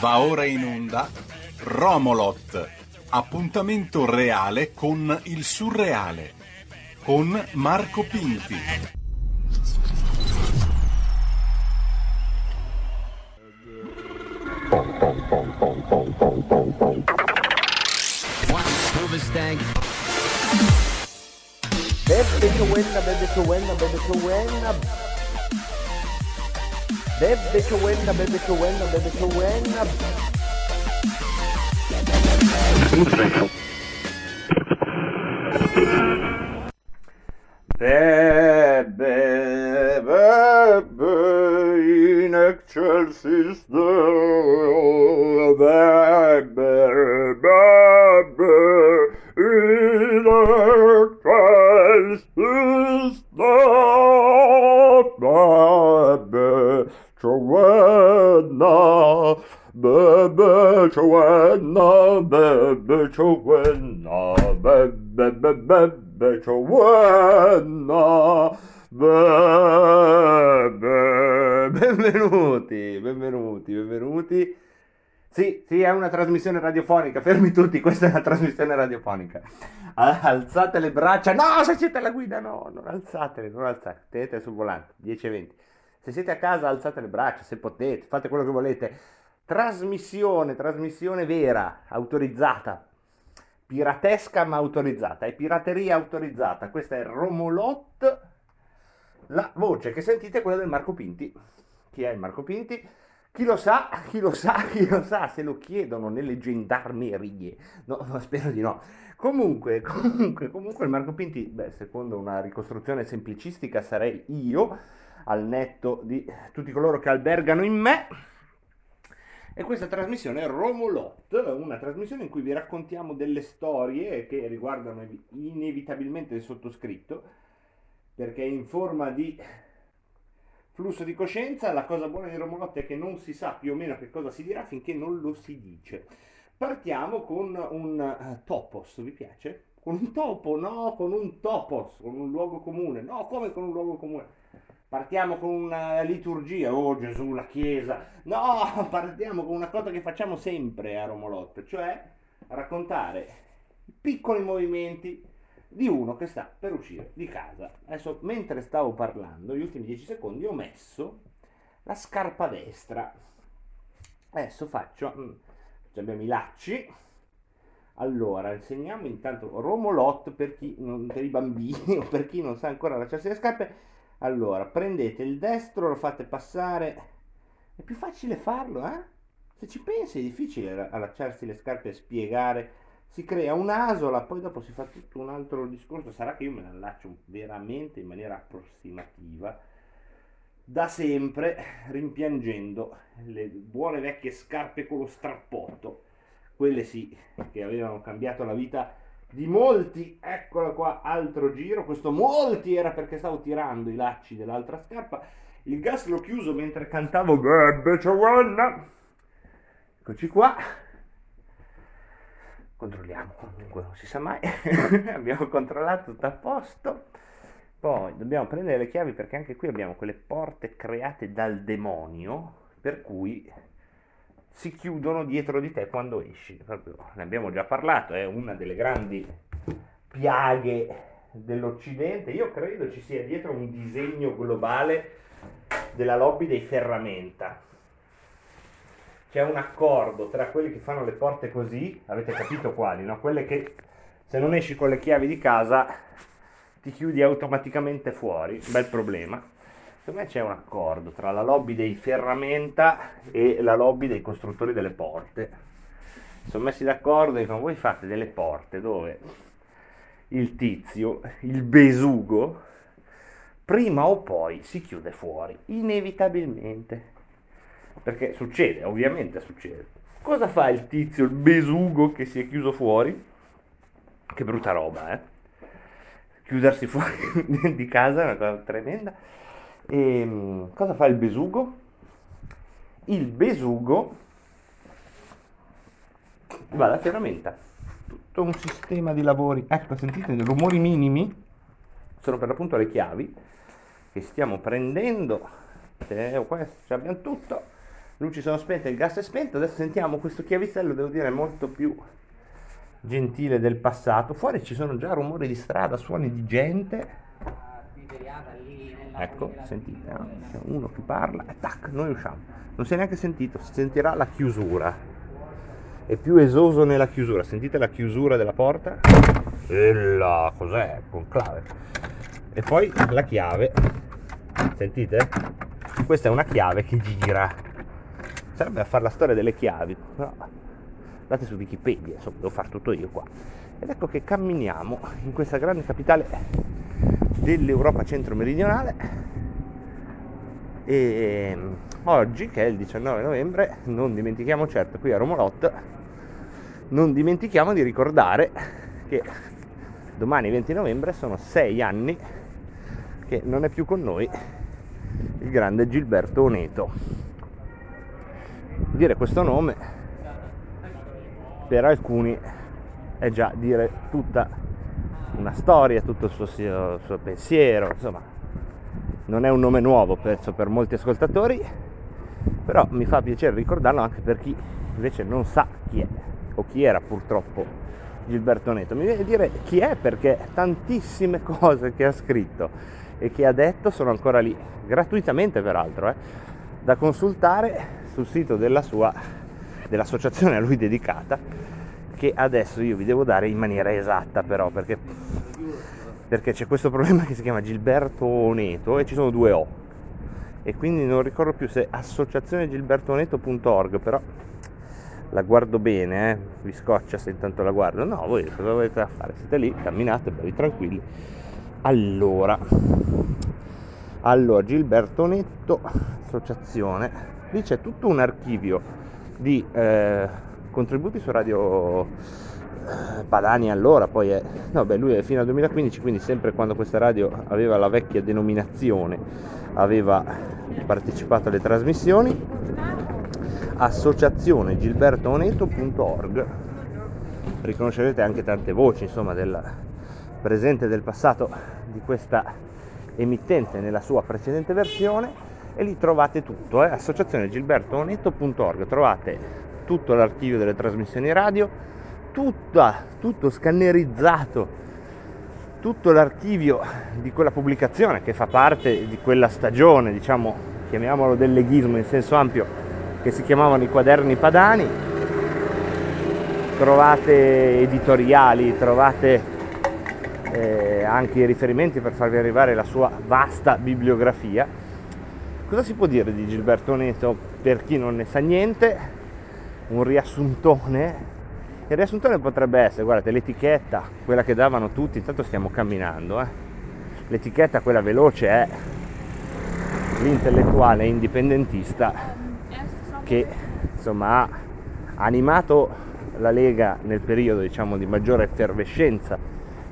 Va ora in onda Romolot, appuntamento reale con il surreale, con Marco Pinti. Bebe che buena, bebe che buena, bebe che buena. Bebe che buena, bebe che buena, bebe che buena. Bebe, bebe, bebe. Benvenuti, benvenuti, benvenuti. Sì, sì, è una trasmissione radiofonica. Fermi tutti, questa è una trasmissione radiofonica. Al- Alzate le braccia. No, se siete alla guida, no, non alzatele, non alzate. Tenete sul volante, 10 e 20. Se siete a casa, alzate le braccia, se potete, fate quello che volete. Trasmissione, trasmissione vera, autorizzata. Piratesca ma autorizzata. È pirateria autorizzata. Questa è Romolot. La voce che sentite è quella del Marco Pinti. Chi è il Marco Pinti? Chi lo sa, chi lo sa, chi lo sa, se lo chiedono nelle gendarmerie. No, no, spero di no. Comunque, comunque, comunque il Marco Pinti, beh, secondo una ricostruzione semplicistica sarei io, al netto di tutti coloro che albergano in me. E questa trasmissione è Romulot, una trasmissione in cui vi raccontiamo delle storie che riguardano evi- inevitabilmente il sottoscritto, perché in forma di flusso di coscienza la cosa buona di Romulot è che non si sa più o meno che cosa si dirà finché non lo si dice. Partiamo con un eh, topos, vi piace? Con un topo, no, con un topos, con un luogo comune. No, come con un luogo comune? Partiamo con una liturgia, oh Gesù, la Chiesa. No, partiamo con una cosa che facciamo sempre a Romolot, cioè raccontare i piccoli movimenti di uno che sta per uscire di casa. Adesso, mentre stavo parlando, gli ultimi 10 secondi, ho messo la scarpa destra. Adesso faccio, mm, abbiamo i lacci. Allora, insegniamo intanto Romolot per, chi non, per i bambini o per chi non sa ancora allacciarsi le scarpe. Allora, prendete il destro, lo fate passare. È più facile farlo, eh? Se ci pensi è difficile allacciarsi le scarpe e spiegare. Si crea un'asola, poi dopo si fa tutto un altro discorso. Sarà che io me la allaccio veramente in maniera approssimativa. Da sempre, rimpiangendo le buone vecchie scarpe con lo strappotto. Quelle sì, che avevano cambiato la vita di molti, eccola qua, altro giro, questo molti era perché stavo tirando i lacci dell'altra scarpa, il gas l'ho chiuso mentre cantavo Bebe Giovanna, eccoci qua, controlliamo, comunque non si sa mai, abbiamo controllato tutto a posto, poi dobbiamo prendere le chiavi perché anche qui abbiamo quelle porte create dal demonio, per cui si chiudono dietro di te quando esci. Proprio, ne abbiamo già parlato, è una delle grandi piaghe dell'Occidente. Io credo ci sia dietro un disegno globale della lobby dei ferramenta. C'è un accordo tra quelli che fanno le porte così, avete capito quali, no? Quelle che se non esci con le chiavi di casa ti chiudi automaticamente fuori, bel problema. Secondo me c'è un accordo tra la lobby dei ferramenta e la lobby dei costruttori delle porte. Sono messi d'accordo e dicono voi fate delle porte dove il tizio, il besugo, prima o poi si chiude fuori, inevitabilmente. Perché succede, ovviamente succede. Cosa fa il tizio, il besugo che si è chiuso fuori? Che brutta roba, eh? Chiudersi fuori di casa è una cosa tremenda. E mm, cosa fa il besugo? Il besugo va alla ferramenta. Tutto un sistema di lavori. Ecco, sentite, i rumori minimi sono per l'appunto le chiavi che stiamo prendendo. Eh, questo, abbiamo tutto. luci sono spente, il gas è spento, adesso sentiamo questo chiavistello, devo dire, molto più gentile del passato. Fuori ci sono già rumori di strada, suoni di gente. Ecco, sentite, no? c'è uno che parla e tac, noi usciamo. Non si è neanche sentito, si sentirà la chiusura. È più esoso nella chiusura. Sentite la chiusura della porta? E là, cos'è? Conclave. E poi la chiave. Sentite? Questa è una chiave che gira. Serve a fare la storia delle chiavi, però andate su Wikipedia, insomma, devo fare tutto io qua. Ed ecco che camminiamo in questa grande capitale dell'Europa centro-meridionale e ehm, oggi, che è il 19 novembre, non dimentichiamo certo qui a Romolot, non dimentichiamo di ricordare che domani 20 novembre sono sei anni che non è più con noi il grande Gilberto Oneto. Dire questo nome per alcuni è già dire tutta una storia, tutto il suo, il suo pensiero, insomma, non è un nome nuovo penso per molti ascoltatori, però mi fa piacere ricordarlo anche per chi invece non sa chi è o chi era purtroppo Gilberto Neto. Mi viene a dire chi è perché tantissime cose che ha scritto e che ha detto sono ancora lì, gratuitamente peraltro, eh, da consultare sul sito della sua, dell'associazione a lui dedicata, che adesso io vi devo dare in maniera esatta però, perché, perché c'è questo problema che si chiama Gilberto Oneto e ci sono due O. E quindi non ricordo più se associazionegilbertoneto.org, però la guardo bene, eh? vi scoccia se intanto la guardo. No, voi cosa volete fare? Siete lì, camminate, belli tranquilli. Allora, allora Gilberto Netto, associazione, lì c'è tutto un archivio di eh, contributi su Radio eh, Padani allora, poi è, no beh lui è fino al 2015, quindi sempre quando questa radio aveva la vecchia denominazione, aveva partecipato alle trasmissioni. Associazione gilbertooneto.org riconoscerete anche tante voci insomma del presente e del passato di questa emittente nella sua precedente versione e lì trovate tutto eh? associazione gilbertooneto.org trovate tutto l'archivio delle trasmissioni radio tutta, tutto scannerizzato tutto l'archivio di quella pubblicazione che fa parte di quella stagione diciamo chiamiamolo del leghismo in senso ampio che si chiamavano i quaderni padani, trovate editoriali, trovate eh, anche i riferimenti per farvi arrivare la sua vasta bibliografia. Cosa si può dire di Gilberto Neto per chi non ne sa niente? Un riassuntone. Il riassuntone potrebbe essere, guardate, l'etichetta, quella che davano tutti, intanto stiamo camminando, eh. l'etichetta, quella veloce, è l'intellettuale indipendentista che insomma, ha animato la Lega nel periodo diciamo, di maggiore effervescenza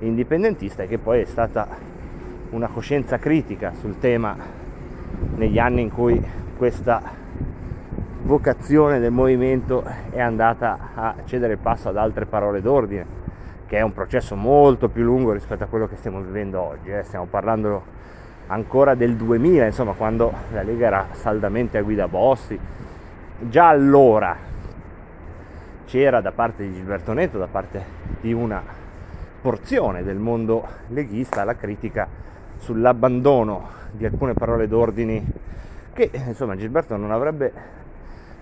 indipendentista e che poi è stata una coscienza critica sul tema negli anni in cui questa vocazione del movimento è andata a cedere il passo ad altre parole d'ordine, che è un processo molto più lungo rispetto a quello che stiamo vivendo oggi. Eh. Stiamo parlando ancora del 2000, insomma, quando la Lega era saldamente a guida Bossi, già allora c'era da parte di Gilberto Neto, da parte di una porzione del mondo leghista, la critica sull'abbandono di alcune parole d'ordine che insomma Gilberto non avrebbe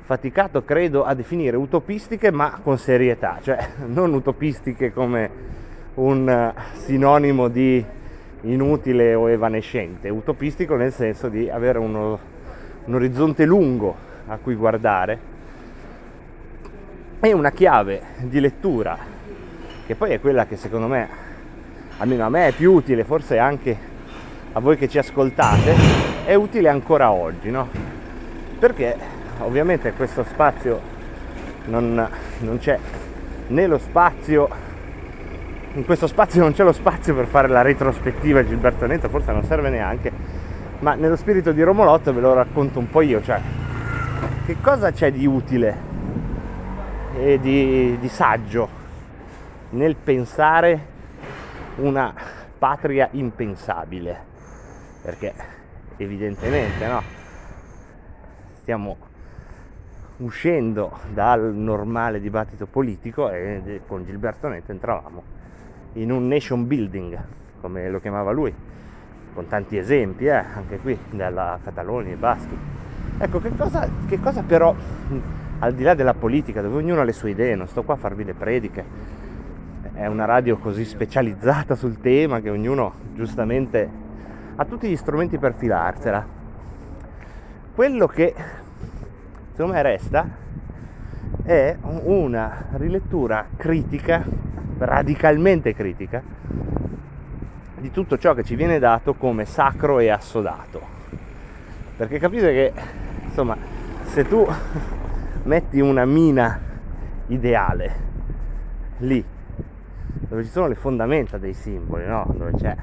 faticato credo a definire utopistiche ma con serietà, cioè non utopistiche come un sinonimo di inutile o evanescente, utopistico nel senso di avere uno, un orizzonte lungo a cui guardare e una chiave di lettura che poi è quella che secondo me almeno a me è più utile forse anche a voi che ci ascoltate è utile ancora oggi no? perché ovviamente questo spazio non, non c'è né lo spazio in questo spazio non c'è lo spazio per fare la retrospettiva Gilberto Neto forse non serve neanche ma nello spirito di Romolotto ve lo racconto un po' io cioè che cosa c'è di utile e di, di saggio nel pensare una patria impensabile? Perché evidentemente no? Stiamo uscendo dal normale dibattito politico e con Gilberto Neto entravamo in un nation building, come lo chiamava lui, con tanti esempi, eh, anche qui, dalla Catalogna ai Baschi. Ecco, che cosa, che cosa però, al di là della politica, dove ognuno ha le sue idee, non sto qua a farvi le prediche, è una radio così specializzata sul tema che ognuno giustamente ha tutti gli strumenti per filarsela. Quello che secondo me resta è una rilettura critica, radicalmente critica, di tutto ciò che ci viene dato come sacro e assodato. Perché capite che, insomma, se tu metti una mina ideale lì, dove ci sono le fondamenta dei simboli, no? dove c'è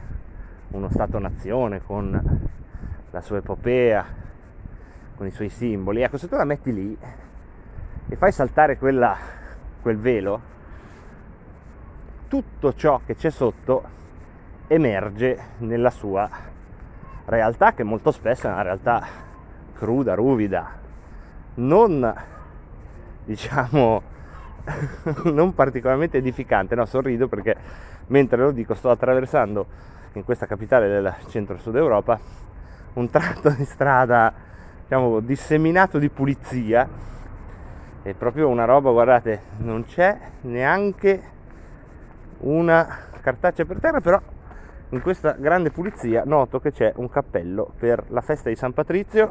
uno Stato-nazione con la sua epopea, con i suoi simboli. Ecco, se tu la metti lì e fai saltare quella, quel velo, tutto ciò che c'è sotto emerge nella sua realtà, che molto spesso è una realtà cruda, ruvida, non diciamo non particolarmente edificante. No, sorrido perché mentre lo dico sto attraversando in questa capitale del centro-sud Europa un tratto di strada diciamo, disseminato di pulizia. È proprio una roba, guardate, non c'è neanche una cartaccia per terra, però in questa grande pulizia noto che c'è un cappello per la festa di San Patrizio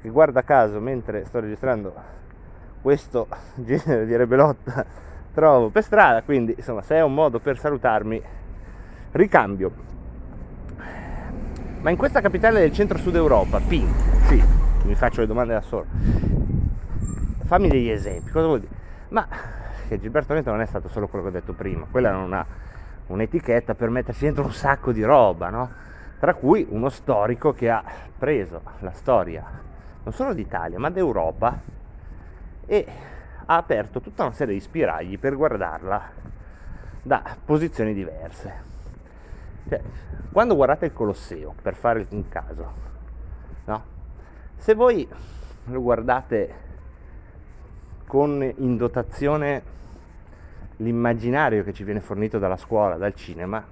che guarda caso mentre sto registrando questo genere di rebelotta trovo per strada quindi insomma se è un modo per salutarmi ricambio ma in questa capitale del centro-sud Europa, Pink, sì, mi faccio le domande da solo, fammi degli esempi, cosa vuol dire? Ma che Gilberto Neto non è stato solo quello che ho detto prima, quella non ha un'etichetta per mettersi dentro un sacco di roba, no? Tra cui uno storico che ha preso la storia non solo d'Italia, ma d'Europa e ha aperto tutta una serie di spiragli per guardarla da posizioni diverse. Cioè, quando guardate il Colosseo, per fare un caso, no? Se voi lo guardate con in dotazione l'immaginario che ci viene fornito dalla scuola, dal cinema,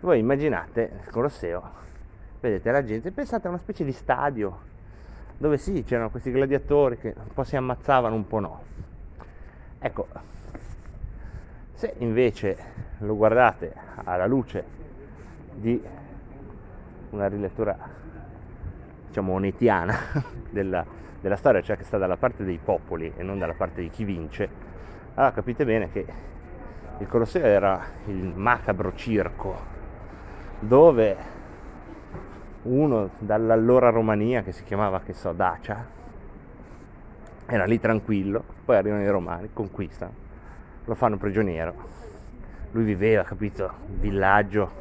voi immaginate il Colosseo, vedete la gente, pensate a una specie di stadio dove sì, c'erano questi gladiatori che un po' si ammazzavano, un po' no. Ecco, se invece lo guardate alla luce di una rilettura diciamo onetiana della, della storia, cioè che sta dalla parte dei popoli e non dalla parte di chi vince, allora capite bene che il Colosseo era il macabro circo dove uno dall'allora Romania che si chiamava, che so, Dacia, era lì tranquillo, poi arrivano i romani, conquistano, lo fanno prigioniero. Lui viveva, capito, villaggio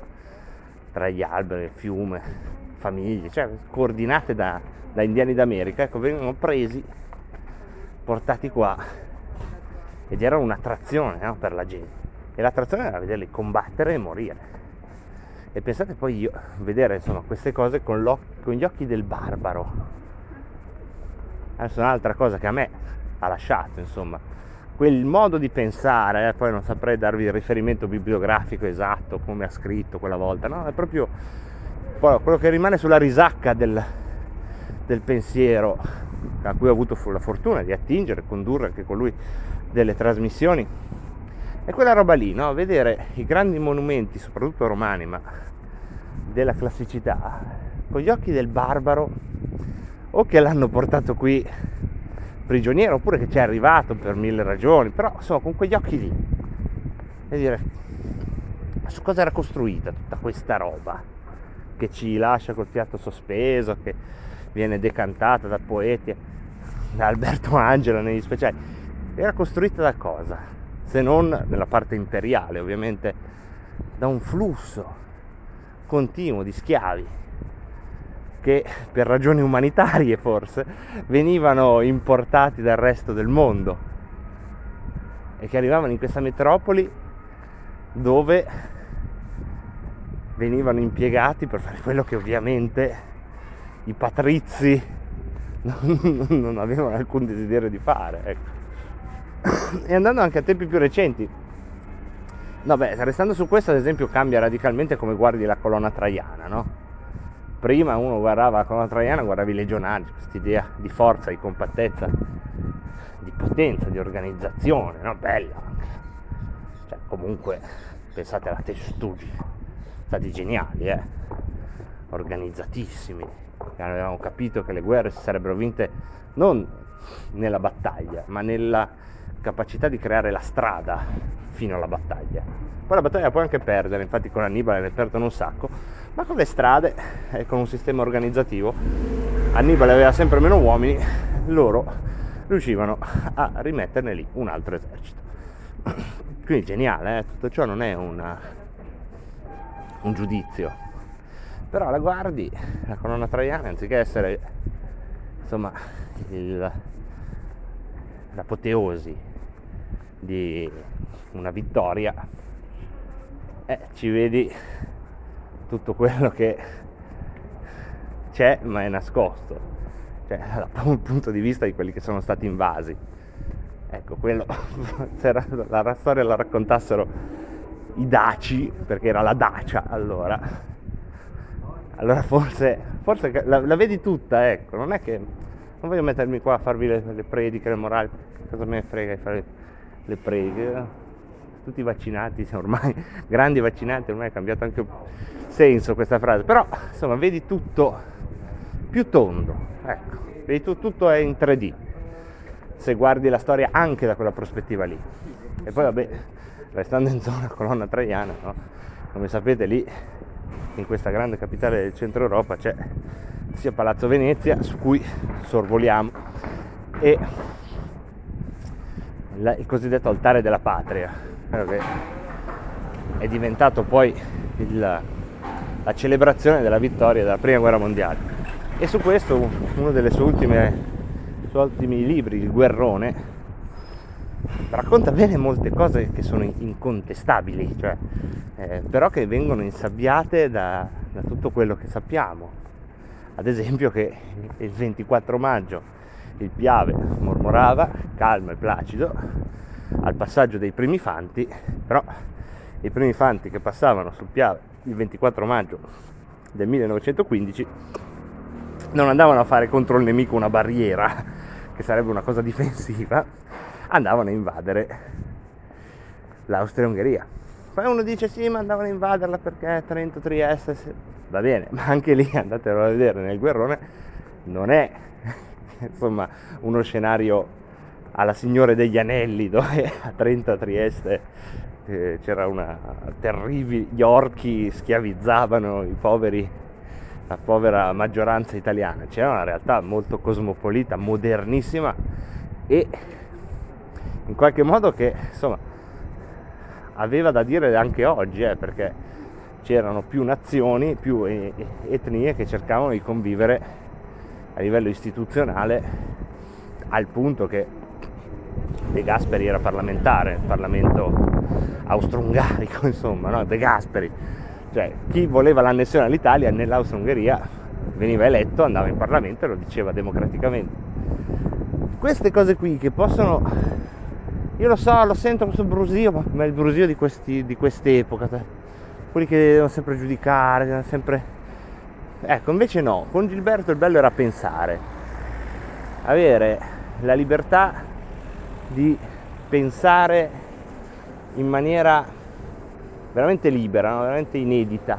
tra gli alberi, il fiume, famiglie, cioè coordinate da, da indiani d'America, ecco, vengono presi, portati qua ed era un'attrazione no, per la gente. E l'attrazione era vederli combattere e morire. E pensate poi io vedere insomma, queste cose con, con gli occhi del barbaro. Adesso un'altra cosa che a me ha lasciato, insomma, quel modo di pensare, eh, poi non saprei darvi il riferimento bibliografico esatto come ha scritto quella volta, no? È proprio quello che rimane sulla risacca del, del pensiero a cui ho avuto la fortuna di attingere, condurre anche con lui delle trasmissioni. È quella roba lì, no? Vedere i grandi monumenti, soprattutto romani, ma della classicità, con gli occhi del barbaro o che l'hanno portato qui prigioniero oppure che ci è arrivato per mille ragioni, però insomma con quegli occhi lì e dire su cosa era costruita tutta questa roba che ci lascia col fiato sospeso, che viene decantata da poeti, da Alberto Angelo negli speciali, era costruita da cosa? Se non nella parte imperiale, ovviamente da un flusso continuo di schiavi che per ragioni umanitarie forse venivano importati dal resto del mondo e che arrivavano in questa metropoli dove venivano impiegati per fare quello che ovviamente i patrizi non, non avevano alcun desiderio di fare. Ecco. E andando anche a tempi più recenti, beh, restando su questo ad esempio cambia radicalmente come guardi la colonna traiana, no? Prima uno guardava la colonna traiana, guardavi i legionari, questa idea di forza, di compattezza, di potenza, di organizzazione, no? Bella anche. Cioè, comunque, pensate alla testuggine, stati geniali, eh? Organizzatissimi, avevamo capito che le guerre si sarebbero vinte non nella battaglia, ma nella capacità di creare la strada fino alla battaglia. Poi la battaglia puoi anche perdere, infatti con Annibale ne perdono un sacco, ma con le strade e con un sistema organizzativo, Annibale aveva sempre meno uomini, loro riuscivano a rimetterne lì un altro esercito. Quindi geniale, eh? tutto ciò non è una, un giudizio, però la guardi, la colonna traiana, anziché essere insomma il, l'apoteosi di una vittoria, eh, ci vedi tutto quello che c'è ma è nascosto, cioè dal punto di vista di quelli che sono stati invasi. Ecco, quello, se la, la storia la raccontassero i Daci, perché era la Dacia allora, allora forse, forse la, la, vedi tutta, ecco, non è che non voglio mettermi qua a farvi le, le prediche, le morali, cosa me ne frega di fare le, prediche, tutti vaccinati, ormai grandi vaccinati, ormai è cambiato anche senso questa frase, però insomma vedi tutto più tondo, ecco, vedi tu, tutto è in 3D, se guardi la storia anche da quella prospettiva lì. E poi vabbè, restando in zona colonna traiana, no? come sapete lì in questa grande capitale del centro Europa c'è sia Palazzo Venezia su cui sorvoliamo e il cosiddetto altare della patria che è diventato poi il, la celebrazione della vittoria della prima guerra mondiale e su questo uno dei suoi ultimi libri il guerrone racconta bene molte cose che sono incontestabili, cioè, eh, però che vengono insabbiate da, da, tutto quello che sappiamo. Ad esempio che il 24 maggio il Piave mormorava, calmo e placido, al passaggio dei primi fanti, però i primi fanti che passavano sul Piave il 24 maggio del 1915 non andavano a fare contro il nemico una barriera, che sarebbe una cosa difensiva, andavano a invadere l'Austria-Ungheria. Poi uno dice sì, ma andavano a invaderla perché Trento, Trieste, va bene, ma anche lì andatelo a vedere nel guerrone, non è insomma uno scenario alla Signore degli Anelli dove a Trento, a Trieste eh, c'era una terribile, gli orchi schiavizzavano i poveri la povera maggioranza italiana, c'era una realtà molto cosmopolita, modernissima e in qualche modo che insomma aveva da dire anche oggi, eh, perché c'erano più nazioni, più etnie che cercavano di convivere a livello istituzionale al punto che De Gasperi era parlamentare, il Parlamento austro-ungarico, insomma, no? De Gasperi. Cioè, chi voleva l'annessione all'Italia nell'Austro-Ungheria veniva eletto, andava in Parlamento e lo diceva democraticamente. Queste cose qui che possono io lo so, lo sento questo brusio, ma è il brusio di, questi, di quest'epoca. Quelli che devono sempre giudicare, devono sempre... Ecco, invece no, con Gilberto il bello era pensare, avere la libertà di pensare in maniera veramente libera, veramente inedita,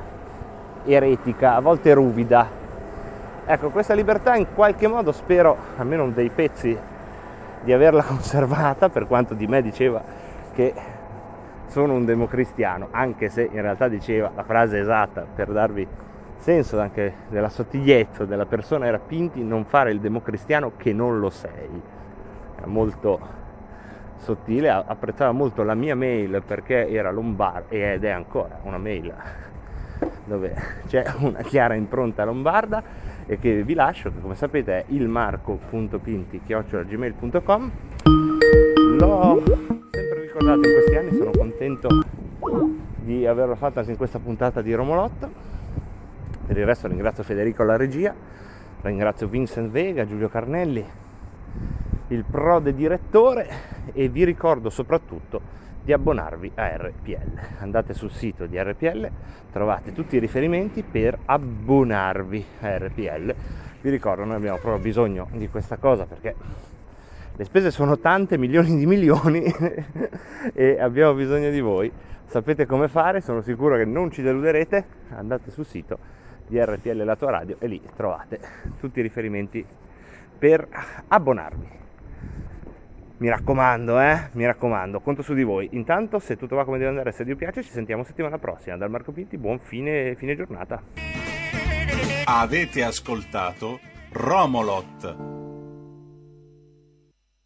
eretica, a volte ruvida. Ecco, questa libertà in qualche modo spero, almeno dei pezzi di averla conservata per quanto di me diceva che sono un democristiano, anche se in realtà diceva la frase esatta per darvi senso anche della sottigliezza della persona era Pinti non fare il democristiano che non lo sei. Era molto sottile, apprezzava molto la mia mail perché era lombarda ed è ancora una mail dove c'è una chiara impronta lombarda e che vi lascio, che come sapete è ilmarco.pinti.gmail.com L'ho sempre ricordato in questi anni, sono contento di averlo fatto anche in questa puntata di Romolotto. Per il resto ringrazio Federico alla regia, ringrazio Vincent Vega, Giulio Carnelli, il prode direttore e vi ricordo soprattutto di abbonarvi a RPL. Andate sul sito di RPL, trovate tutti i riferimenti per abbonarvi a RPL. Vi ricordo, noi abbiamo proprio bisogno di questa cosa perché le spese sono tante, milioni di milioni e abbiamo bisogno di voi. Sapete come fare, sono sicuro che non ci deluderete. Andate sul sito di RPL La tua radio e lì trovate tutti i riferimenti per abbonarvi. Mi raccomando, eh, mi raccomando, conto su di voi. Intanto, se tutto va come deve andare, se Dio piace, ci sentiamo settimana prossima. Dal Marco Pinti, buon fine, fine giornata. Avete ascoltato Romolot